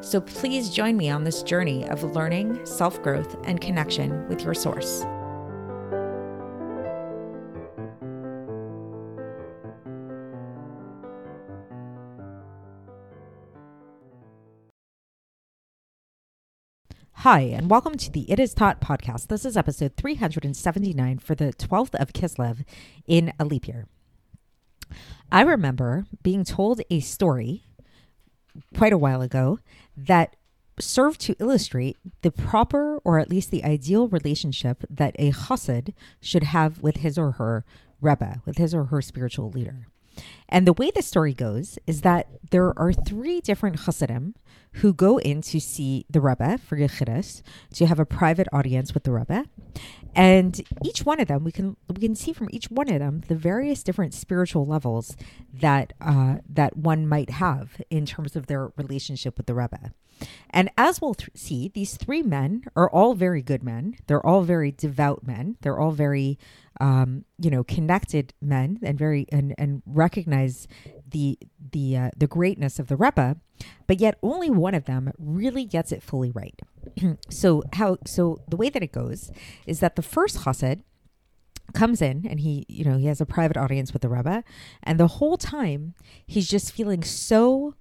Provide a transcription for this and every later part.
So please join me on this journey of learning, self growth, and connection with your source. Hi, and welcome to the It Is Taught podcast. This is episode 379 for the 12th of Kislev in a leap year. I remember being told a story quite a while ago that served to illustrate the proper or at least the ideal relationship that a chassid should have with his or her rebbe, with his or her spiritual leader. And the way the story goes is that there are three different chassidim who go in to see the Rebbe for Yechidus, to have a private audience with the Rebbe. And each one of them, we can we can see from each one of them the various different spiritual levels that uh, that one might have in terms of their relationship with the Rebbe. And as we'll th- see, these three men are all very good men. They're all very devout men. They're all very, um, you know, connected men, and very and and recognize the the uh, the greatness of the Rebbe. But yet, only one of them really gets it fully right. so how so the way that it goes is that the first chassid comes in and he you know he has a private audience with the Rebbe, and the whole time he's just feeling so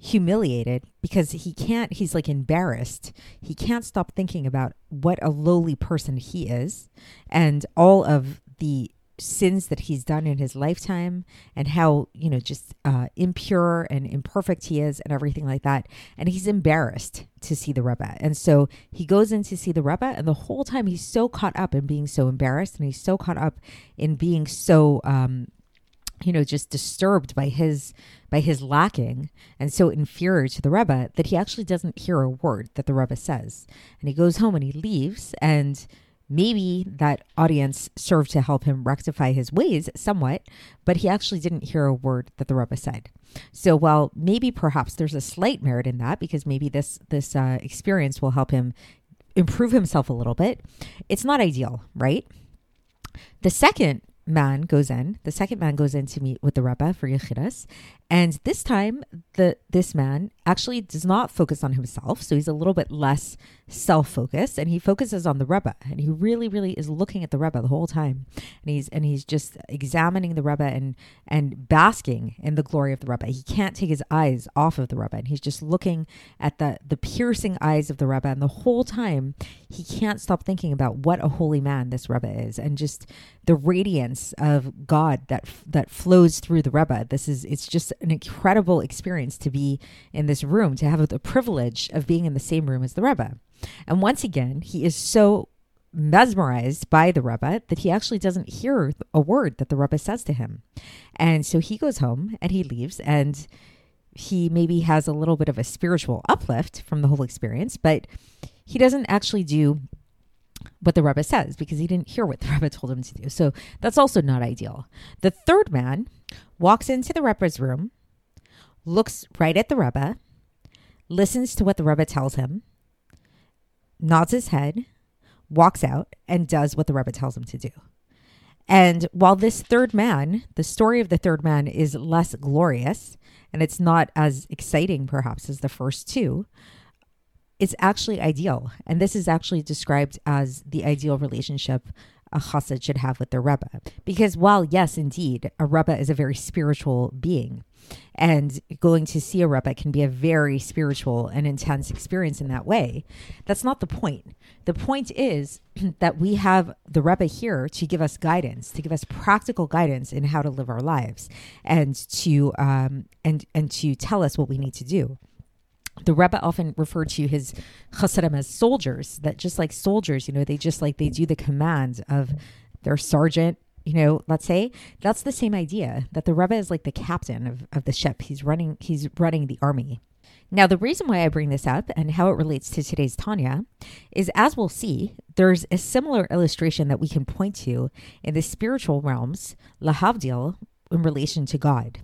humiliated because he can't he's like embarrassed he can't stop thinking about what a lowly person he is and all of the sins that he's done in his lifetime and how you know just uh, impure and imperfect he is and everything like that. And he's embarrassed to see the rebbe. And so he goes in to see the rebbe and the whole time he's so caught up in being so embarrassed and he's so caught up in being so um, you know just disturbed by his by his lacking and so inferior to the rebbe that he actually doesn't hear a word that the rebbe says. And he goes home and he leaves and maybe that audience served to help him rectify his ways somewhat, but he actually didn't hear a word that the Rebbe said. So while maybe perhaps there's a slight merit in that because maybe this this uh, experience will help him improve himself a little bit, it's not ideal, right? The second man goes in. The second man goes in to meet with the Rebbe for Yechidus, and this time the this man actually does not focus on himself, so he's a little bit less self-focused, and he focuses on the Rebbe, and he really, really is looking at the Rebbe the whole time, and he's and he's just examining the Rebbe and and basking in the glory of the Rebbe. He can't take his eyes off of the Rebbe, and he's just looking at the the piercing eyes of the Rebbe, and the whole time he can't stop thinking about what a holy man this Rebbe is, and just the radiance of God that that flows through the Rebbe. This is it's just an incredible experience to be in this room, to have the privilege of being in the same room as the Rebbe. And once again, he is so mesmerized by the Rebbe that he actually doesn't hear a word that the Rebbe says to him. And so he goes home and he leaves and he maybe has a little bit of a spiritual uplift from the whole experience, but he doesn't actually do what the Rebbe says because he didn't hear what the Rebbe told him to do. So that's also not ideal. The third man walks into the Rebbe's room, looks right at the Rebbe, listens to what the Rebbe tells him, nods his head, walks out, and does what the Rebbe tells him to do. And while this third man, the story of the third man is less glorious and it's not as exciting perhaps as the first two, it's actually ideal. And this is actually described as the ideal relationship a chassid should have with their Rebbe. Because while, yes, indeed, a Rebbe is a very spiritual being, and going to see a Rebbe can be a very spiritual and intense experience in that way, that's not the point. The point is that we have the Rebbe here to give us guidance, to give us practical guidance in how to live our lives, and to um, and and to tell us what we need to do. The Rebbe often referred to his chassidim as soldiers, that just like soldiers, you know, they just like they do the commands of their sergeant, you know, let's say. That's the same idea that the Rebbe is like the captain of, of the ship. He's running he's running the army. Now, the reason why I bring this up and how it relates to today's Tanya is as we'll see, there's a similar illustration that we can point to in the spiritual realms, Lahavdil, in relation to God,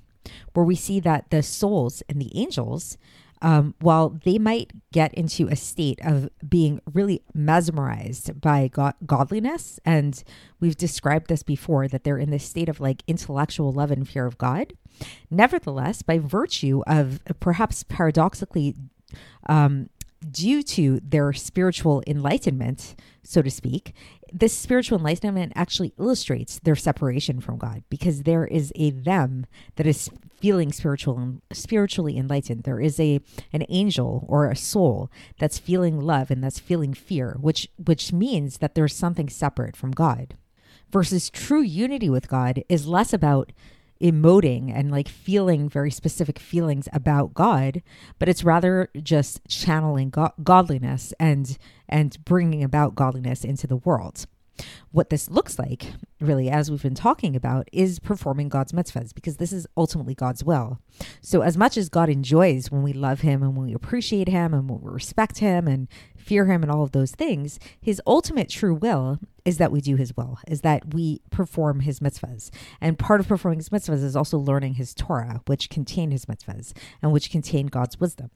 where we see that the souls and the angels um, while they might get into a state of being really mesmerized by go- godliness, and we've described this before that they're in this state of like intellectual love and fear of God, nevertheless, by virtue of perhaps paradoxically um, due to their spiritual enlightenment, so to speak, this spiritual enlightenment actually illustrates their separation from God because there is a them that is feeling spiritual and spiritually enlightened. There is a an angel or a soul that's feeling love and that's feeling fear, which which means that there's something separate from God. Versus true unity with God is less about emoting and like feeling very specific feelings about God, but it's rather just channeling go- godliness and and bringing about godliness into the world. What this looks like, really, as we've been talking about, is performing God's mitzvahs because this is ultimately God's will. So, as much as God enjoys when we love Him and when we appreciate Him and when we respect Him and fear Him and all of those things, His ultimate true will is that we do His will, is that we perform His mitzvahs. And part of performing His mitzvahs is also learning His Torah, which contain His mitzvahs and which contain God's wisdom.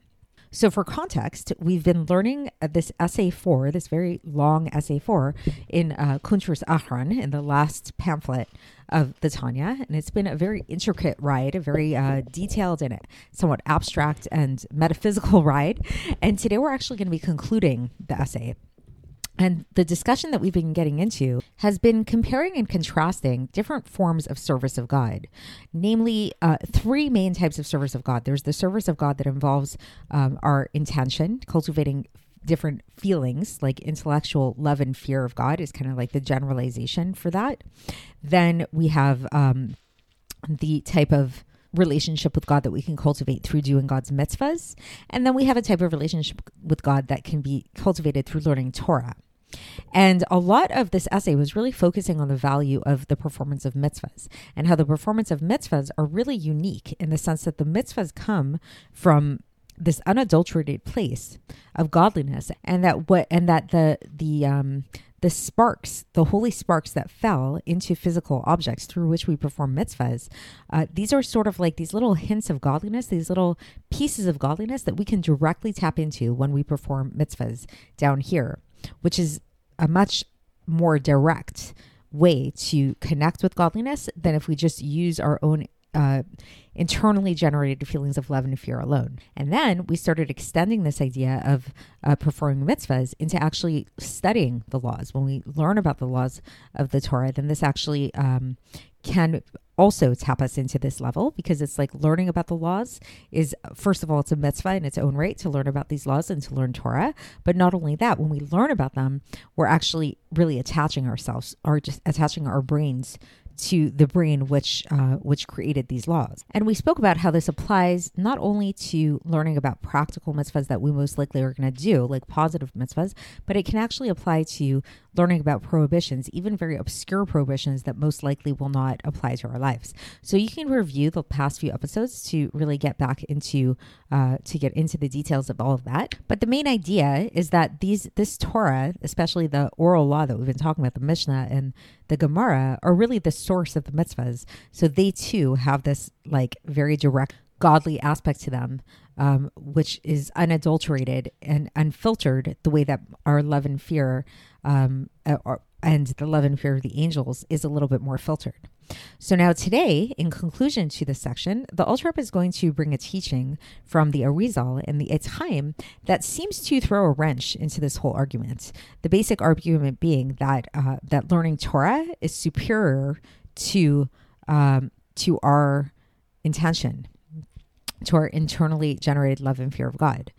So, for context, we've been learning this essay four, this very long essay four, in uh, Kuntres Acharon, in the last pamphlet of the Tanya. And it's been a very intricate ride, a very uh, detailed and somewhat abstract and metaphysical ride. And today we're actually going to be concluding the essay. And the discussion that we've been getting into has been comparing and contrasting different forms of service of God, namely uh, three main types of service of God. There's the service of God that involves um, our intention, cultivating different feelings like intellectual love and fear of God is kind of like the generalization for that. Then we have um, the type of relationship with God that we can cultivate through doing God's mitzvahs. And then we have a type of relationship with God that can be cultivated through learning Torah. And a lot of this essay was really focusing on the value of the performance of mitzvahs and how the performance of mitzvahs are really unique in the sense that the mitzvahs come from this unadulterated place of godliness and that what and that the the um the sparks, the holy sparks that fell into physical objects through which we perform mitzvahs, uh, these are sort of like these little hints of godliness, these little pieces of godliness that we can directly tap into when we perform mitzvahs down here which is a much more direct way to connect with godliness than if we just use our own uh, internally generated feelings of love and fear alone. And then we started extending this idea of uh, performing mitzvahs into actually studying the laws. When we learn about the laws of the Torah, then this actually um, can also tap us into this level because it's like learning about the laws is first of all it's a mitzvah in its own right to learn about these laws and to learn Torah but not only that when we learn about them we're actually really attaching ourselves or just attaching our brains to the brain which uh, which created these laws. And we spoke about how this applies not only to learning about practical mitzvahs that we most likely are going to do, like positive mitzvahs, but it can actually apply to learning about prohibitions, even very obscure prohibitions that most likely will not apply to our lives. So you can review the past few episodes to really get back into uh, to get into the details of all of that. But the main idea is that these this Torah, especially the oral law that we've been talking about, the Mishnah and the Gemara, are really the source of the mitzvahs. So they too have this like very direct godly aspect to them, um, which is unadulterated and unfiltered, the way that our love and fear um, are, and the love and fear of the angels is a little bit more filtered. So now today, in conclusion to this section, the Alter is going to bring a teaching from the Arizal and the Etz Chaim that seems to throw a wrench into this whole argument. The basic argument being that uh, that learning Torah is superior to um, to our intention, to our internally generated love and fear of God,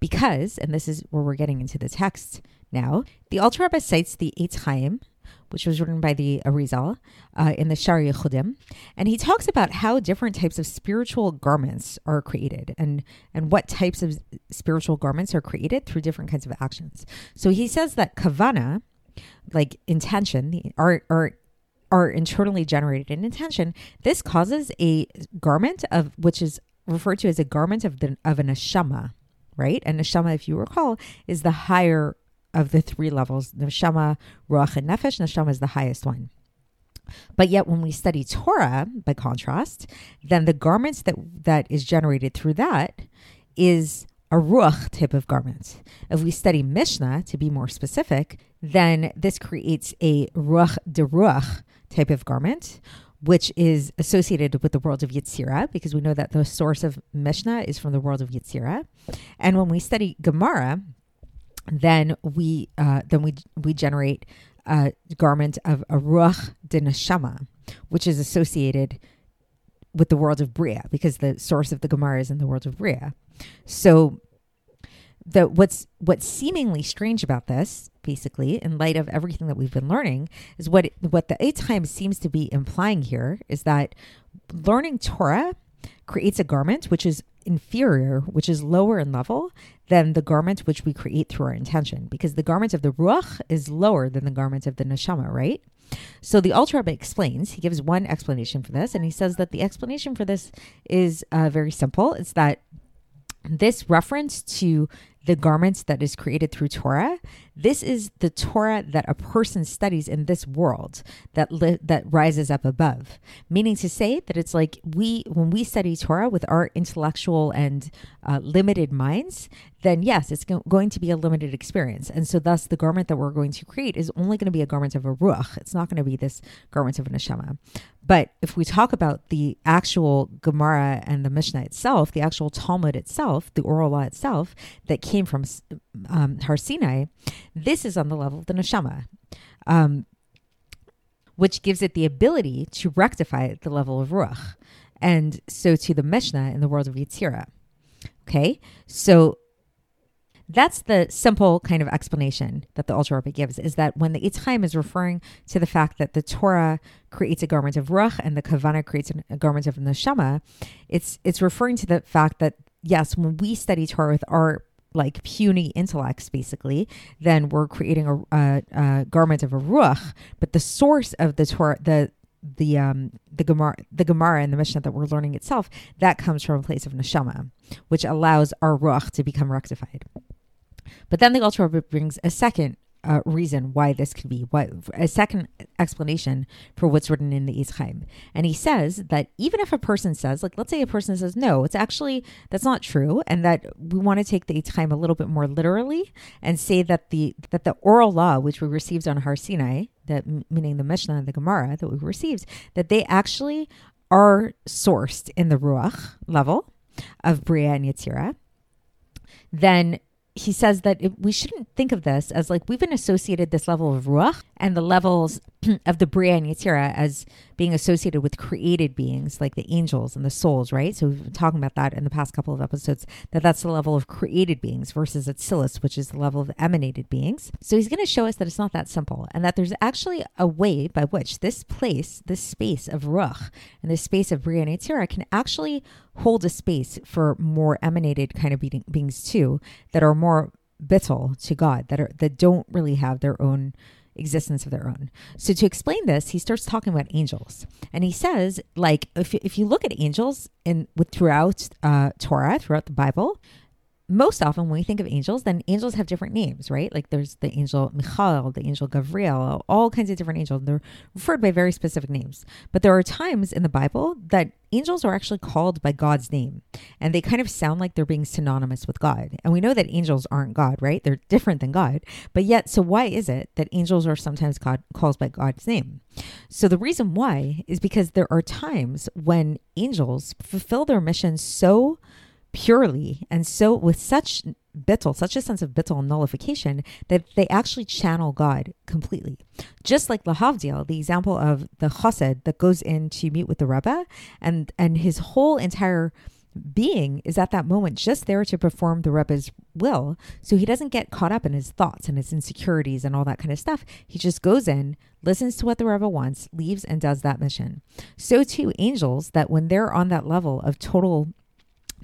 because, and this is where we're getting into the text now, the Alter cites the Etz Chaim which was written by the Arizal uh, in the Shari Chudim, and he talks about how different types of spiritual garments are created and and what types of spiritual garments are created through different kinds of actions. So he says that kavana, like intention, are are are internally generated in intention. This causes a garment of which is referred to as a garment of the of an neshama, right? And neshama, if you recall, is the higher of the three levels. Neshama, ruach, and nefesh. Neshama is the highest one. But yet, when we study Torah, by contrast, then the garments that that is generated through that is a ruach type of garment. If we study Mishnah, to be more specific, then this creates a ruach de ruach type of garment, which is associated with the world of Yetzirah, because we know that the source of Mishnah is from the world of Yetzirah. And when we study Gemara, then we uh, then we we generate a garment of a ruach de neshama, which is associated with the world of Bria, because the source of the Gemara is in the world of Bria. So the what's what's seemingly strange about this, basically, in light of everything that we've been learning, is what what the Eitz Chaim seems to be implying here is that learning Torah creates a garment which is inferior, which is lower in level than the garment which we create through our intention, because the garment of the ruach is lower than the garment of the neshama, right? So the Rebbe explains, he gives one explanation for this, and he says that the explanation for this is uh, very simple. It's that this reference to the garments that is created through Torah. This is the Torah that a person studies in this world that li- that rises up above. Meaning to say that it's like we when we study Torah with our intellectual and uh, limited minds, then yes, it's go- going to be a limited experience. And so thus the garment that we're going to create is only going to be a garment of a ruach. It's not going to be this garment of a neshama. But if we talk about the actual Gemara and the Mishnah itself, the actual Talmud itself, the oral law itself that came from um, Har Sinai, this is on the level of the neshama. Um, which gives it the ability to rectify the level of ruach. And so to the Mishnah in the world of Yetzirah. Okay, so that's the simple kind of explanation that the Alter Rebbe gives is that when the Eitz Chaim is referring to the fact that the Torah creates a garment of ruach and the Kavana creates a garment of neshama, it's it's referring to the fact that yes, when we study Torah with our like puny intellects, basically, then we're creating a, a, a garment of a ruach. But the source of the Torah, the the um the Gemara the Gemara and the Mishnah that we're learning itself, that comes from a place of neshama, which allows our ruach to become rectified. But then the Alter Rebbe brings a second uh, reason why this could be, what a second explanation for what's written in the Eitz And he says that even if a person says, like, let's say a person says, no, it's actually, that's not true, and that we want to take the Eitz a little bit more literally and say that the, that the oral law, which we received on Har Sinai, that meaning the Mishnah and the Gemara that we received, that they actually are sourced in the Ruach level of Bria and Yetzirah, then he says that it, we shouldn't think of this as like we've been associated this level of ruach and the levels of the Bria and Yetzirah as being associated with created beings like the angels and the souls, right? So we've been talking about that in the past couple of episodes, that that's the level of created beings versus Atzilus, which is the level of emanated beings. So he's going to show us that it's not that simple and that there's actually a way by which this place, this space of Ruach and this space of Bria and Yetzirah can actually hold a space for more emanated kind of beings too, that are more bittul to God, that are that don't really have their own existence of their own. So to explain this, he starts talking about angels, and he says, like, if if you look at angels in with throughout uh, Torah, throughout the Bible, most often when we think of angels, then angels have different names, right? Like there's the angel Michael, the angel Gabriel, all kinds of different angels. They're referred by very specific names. But there are times in the Bible that angels are actually called by God's name, and they kind of sound like they're being synonymous with God. And we know that angels aren't God, right? They're different than God. But yet, so why is it that angels are sometimes called calls by God's name? So the reason why is because there are times when angels fulfill their mission so purely and so with such bittul, such a sense of bittul nullification that they actually channel God completely. Just like Lahavdil, the example of the chassid that goes in to meet with the Rebbe and and his whole entire being is at that moment just there to perform the Rebbe's will. So he doesn't get caught up in his thoughts and his insecurities and all that kind of stuff. He just goes in, listens to what the Rebbe wants, leaves, and does that mission. So too, angels, that when they're on that level of total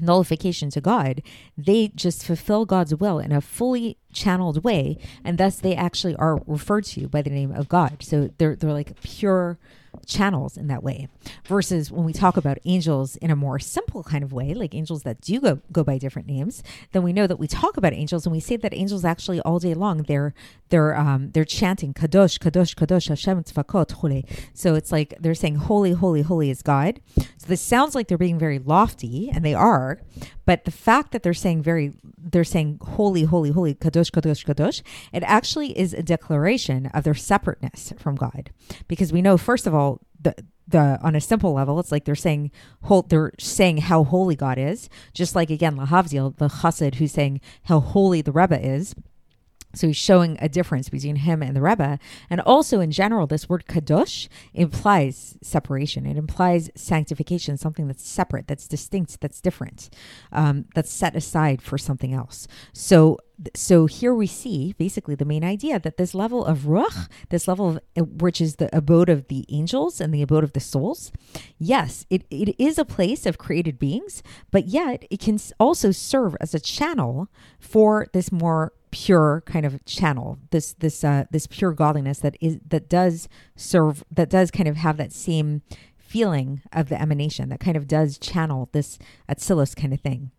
nullification to God, they just fulfill God's will in a fully channeled way, and thus they actually are referred to by the name of God. So they're they're like pure channels in that way. Versus when we talk about angels in a more simple kind of way, like angels that do go, go by different names, then we know that we talk about angels and we say that angels actually all day long they're they're um they're chanting Kadosh, Kadosh, Kadosh, Hashem Tzvakot, Hole. So it's like they're saying holy, holy, holy is God. So this sounds like they're being very lofty, and they are, but the fact that they're saying very they're saying holy, holy, holy, Kadosh, Kadosh, Kadosh, it actually is a declaration of their separateness from God. Because we know, first of all, the the on a simple level, it's like they're saying they're saying how holy God is, just like again Lahavdil, the Chassid who's saying how holy the Rebbe is. So he's showing a difference between him and the Rebbe. And also, in general, this word kadosh implies separation. It implies sanctification, something that's separate, that's distinct, that's different, um, that's set aside for something else. So, so here we see basically the main idea that this level of ruach, this level of uh, which is the abode of the angels and the abode of the souls, yes, it, it is a place of created beings, but yet it can also serve as a channel for this more pure kind of channel this this uh this pure godliness that is that does serve that does kind of have that same feeling of the emanation that kind of does channel this atzilus kind of thing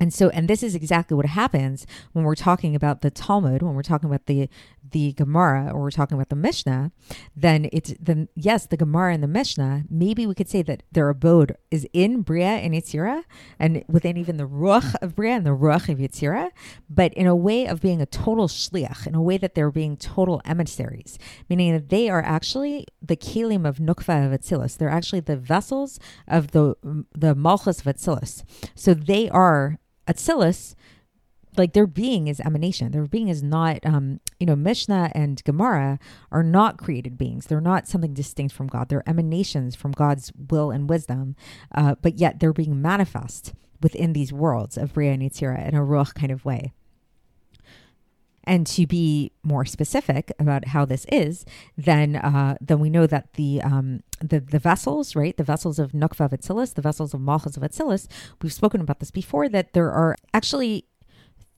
and so, and this is exactly what happens when we're talking about the Talmud, when we're talking about the the Gemara, or we're talking about the Mishnah. Then it's then yes, the Gemara and the Mishnah. Maybe we could say that their abode is in Bria and Yitzira, and within even the Ruach of Bria and the Ruach of Yitzira, but in a way of being a total shliach, in a way that they're being total emissaries, meaning that they are actually the kelim of Nukva of Atzilus. They're actually the vessels of the the Malchus of Atzilus. So they are Atzilus, like their being is emanation. Their being is not, um, you know, Mishnah and Gemara are not created beings. They're not something distinct from God. They're emanations from God's will and wisdom, uh, but yet they're being manifest within these worlds of Bria and Yitzira in a Ruach kind of way. And to be more specific about how this is, then uh, then we know that the um, the the vessels, right, the vessels of Nukva of the vessels of Malchus of we've spoken about this before. That there are actually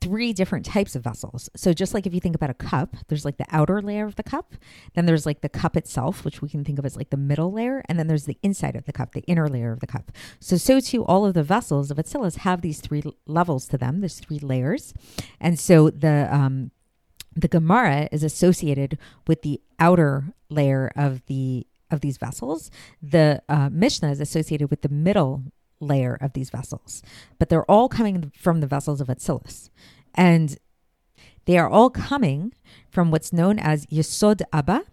three different types of vessels. So just like if you think about a cup, there's like the outer layer of the cup, then there's like the cup itself, which we can think of as like the middle layer, and then there's the inside of the cup, the inner layer of the cup. So so too all of the vessels of Atzilus have these three levels to them, there's three layers. And so the um the Gemara is associated with the outer layer of the of these vessels. The uh, Mishnah is associated with the middle layer of these vessels, but they're all coming from the vessels of Atzilus, and they are all coming from what's known as Yesod Abba,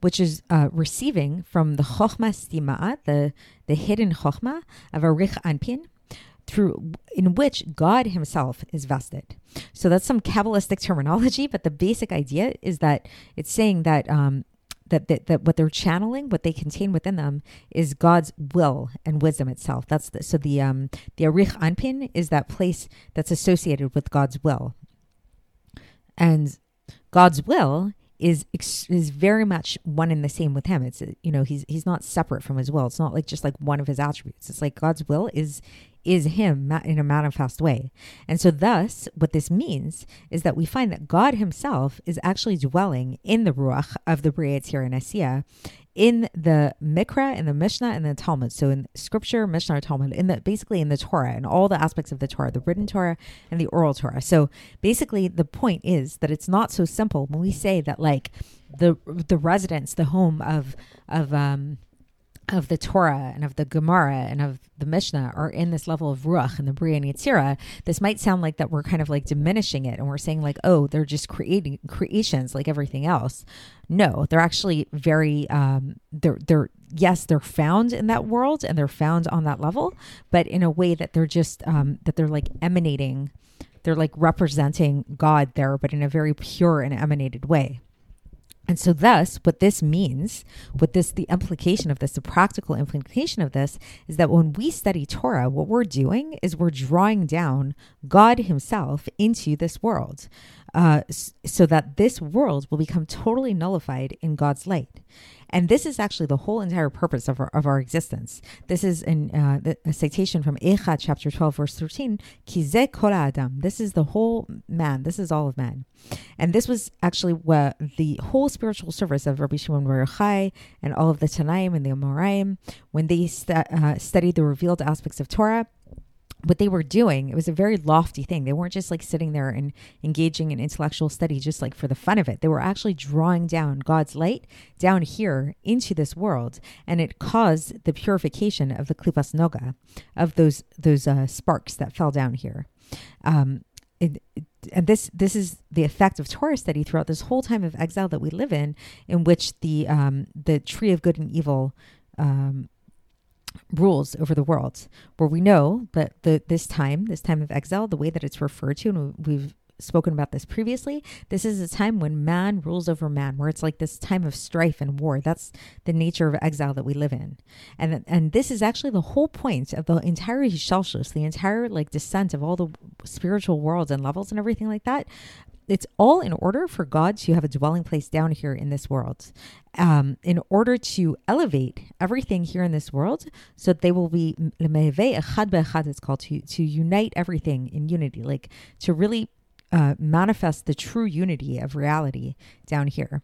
which is uh, receiving from the Chochma Stima, the the hidden Chochma of Arich Anpin, through in which God Himself is vested. So that's some Kabbalistic terminology, but the basic idea is that it's saying that um, that, that, that what they're channeling, what they contain within them, is God's will and wisdom itself. That's the, so the um, the Arich Anpin is that place that's associated with God's will, and God's will is is very much one and the same with him. It's you know he's he's not separate from his will. It's not like just like one of his attributes. It's like God's will is is him in a manifest way. And so, thus, what this means is that we find that God himself is actually dwelling in the Ruach of the Bria Yetzirah and Asiya in the Mikra, in the Mishnah, and the Talmud. So in Scripture, Mishnah, or Talmud, in the basically in the Torah and all the aspects of the Torah, the written Torah and the oral Torah. So basically, the point is that it's not so simple when we say that like the the residence, the home of of um of the Torah and of the Gemara and of the Mishnah are in this level of Ruach and the Bria and Yitzira, this might sound like that we're kind of like diminishing it and we're saying like, oh, they're just creating creations like everything else. No, they're actually very um they're they're yes, they're found in that world and they're found on that level, but in a way that they're just um that they're like emanating, they're like representing God there, but in a very pure and emanated way. And so, thus, what this means, what this, the implication of this, the practical implication of this, is that when we study Torah, what we're doing is we're drawing down God Himself into this world, uh, so that this world will become totally nullified in God's light. And this is actually the whole entire purpose of our, of our existence. This is in, uh, a citation from Eicha, chapter 12, verse 13. Kize kol adam. This is the whole man. This is all of man. And this was actually what the whole spiritual service of Rabbi Shimon Bar Yochai and all of the Tanaim and the Amoraim, when they st- uh, studied the revealed aspects of Torah, what they were doing, it was a very lofty thing. They weren't just like sitting there and engaging in intellectual study just like for the fun of it. They were actually drawing down God's light down here into this world, and it caused the purification of the klipas noga, of those those uh, sparks that fell down here. Um, it, it, and this this is the effect of Torah study throughout this whole time of exile that we live in, in which the um, the tree of good and evil um, rules over the world, where we know that the this time, this time of exile, the way that it's referred to, and we've spoken about this previously. This is a time when man rules over man, where it's like this time of strife and war. That's the nature of exile that we live in, and and this is actually the whole point of the entire Hishtalshelus, the entire like descent of all the spiritual worlds and levels and everything like that it's all in order for God to have a dwelling place down here in this world, um, in order to elevate everything here in this world, so that they will be it's called to to unite everything in unity, like to really uh, manifest the true unity of reality down here.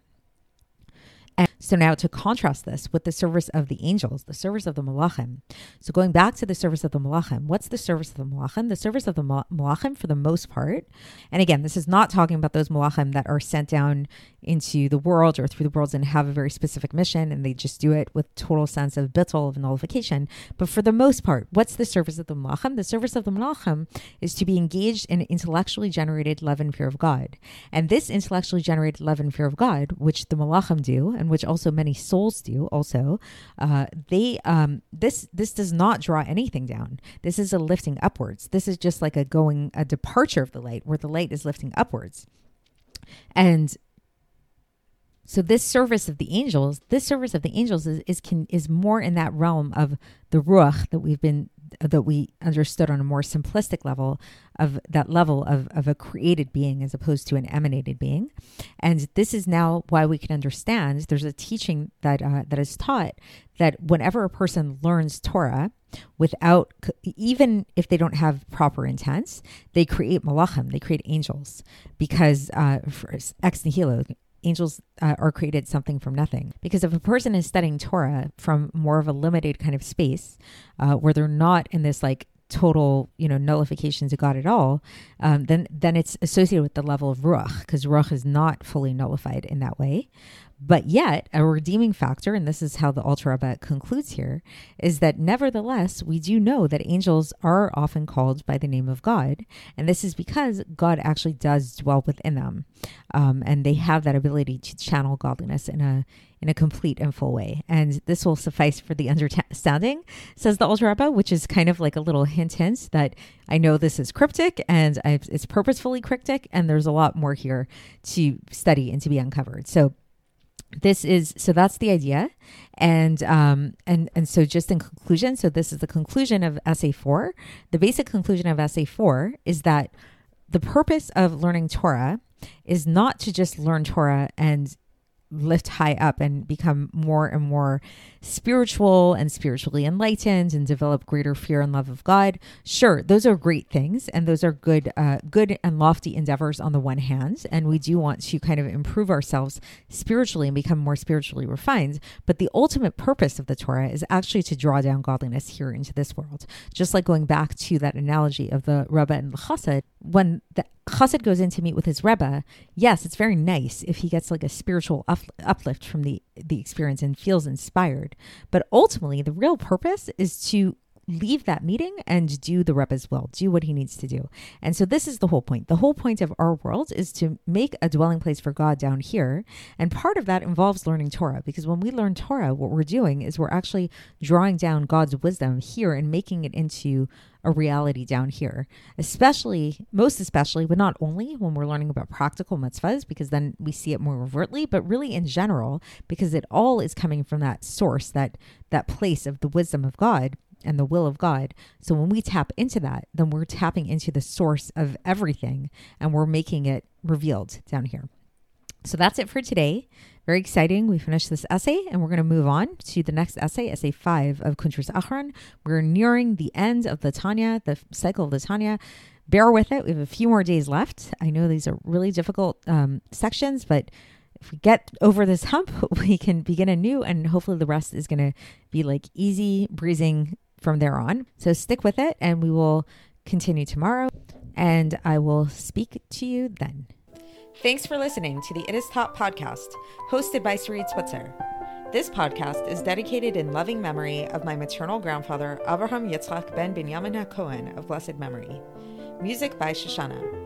So now to contrast this with the service of the angels, the service of the malachim. So going back to the service of the malachim, what's the service of the malachim? The service of the malachim, for the most part, and again, this is not talking about those malachim that are sent down into the world or through the worlds and have a very specific mission and they just do it with total sense of bittul, of nullification. But for the most part, what's the service of the malachim? The service of the malachim is to be engaged in intellectually generated love and fear of God. And this intellectually generated love and fear of God, which the malachim do, and which also many souls do also, uh, they um, this this does not draw anything down. This is a lifting upwards. This is just like a going a departure of the light where the light is lifting upwards. And so this service of the angels, this service of the angels is is can is more in that realm of the ruach that we've been that we understood on a more simplistic level of that level of, of a created being as opposed to an emanated being. And this is now why we can understand there's a teaching that uh, that is taught that whenever a person learns Torah, without even if they don't have proper intents, they create malachim, they create angels because uh, ex nihilo angels uh, are created something from nothing. Because if a person is studying Torah from more of a limited kind of space, uh, where they're not in this like total, you know, nullification to God at all, um, then then it's associated with the level of ruach, because ruach is not fully nullified in that way. But yet, a redeeming factor, and this is how the Rebbe concludes here, is that nevertheless, we do know that angels are often called by the name of God. And this is because God actually does dwell within them. Um, and they have that ability to channel godliness in a in a complete and full way. And this will suffice for the understanding, says the Alter Rebbe, which is kind of like a little hint hint that I know this is cryptic and I've, it's purposefully cryptic, and there's a lot more here to study and to be uncovered. So this is so that's the idea. And um and and so just in conclusion so this is the conclusion of essay 4 the basic conclusion of essay 4 is that the purpose of learning torah is not to just learn torah and lift high up and become more and more spiritual and spiritually enlightened and develop greater fear and love of God. Sure, those are great things and those are good uh, good and lofty endeavors on the one hand and we do want to kind of improve ourselves spiritually and become more spiritually refined, but the ultimate purpose of the Torah is actually to draw down godliness here into this world. Just like going back to that analogy of the Rebbe and the Chassid, when the Chassid goes in to meet with his Rebbe, yes, it's very nice if he gets like a spiritual up, uplift from the, the experience and feels inspired. But ultimately, the real purpose is to leave that meeting and do the Rebbe's will, do what he needs to do. And so this is the whole point. The whole point of our world is to make a dwelling place for God down here. And part of that involves learning Torah because when we learn Torah, what we're doing is we're actually drawing down God's wisdom here and making it into a reality down here, especially, most especially, but not only when we're learning about practical mitzvahs, because then we see it more overtly, but really in general, because it all is coming from that source, that that place of the wisdom of God and the will of God. So when we tap into that, then we're tapping into the source of everything and we're making it revealed down here. So that's it for today. Very exciting. We finished this essay and we're going to move on to the next essay, essay five of Kuntres Acharon. We're nearing the end of the Tanya, the cycle of the Tanya. Bear with it. We have a few more days left. I know these are really difficult um, sections, but if we get over this hump, we can begin anew and hopefully the rest is going to be like easy breezing from there on. So stick with it and we will continue tomorrow and I will speak to you then. Thanks for listening to the It Is Taught podcast, hosted by Sarit Switzer. This podcast is dedicated in loving memory of my maternal grandfather, Avraham Yitzchak ben Binyamin HaKohen of blessed memory. Music by Shoshannah.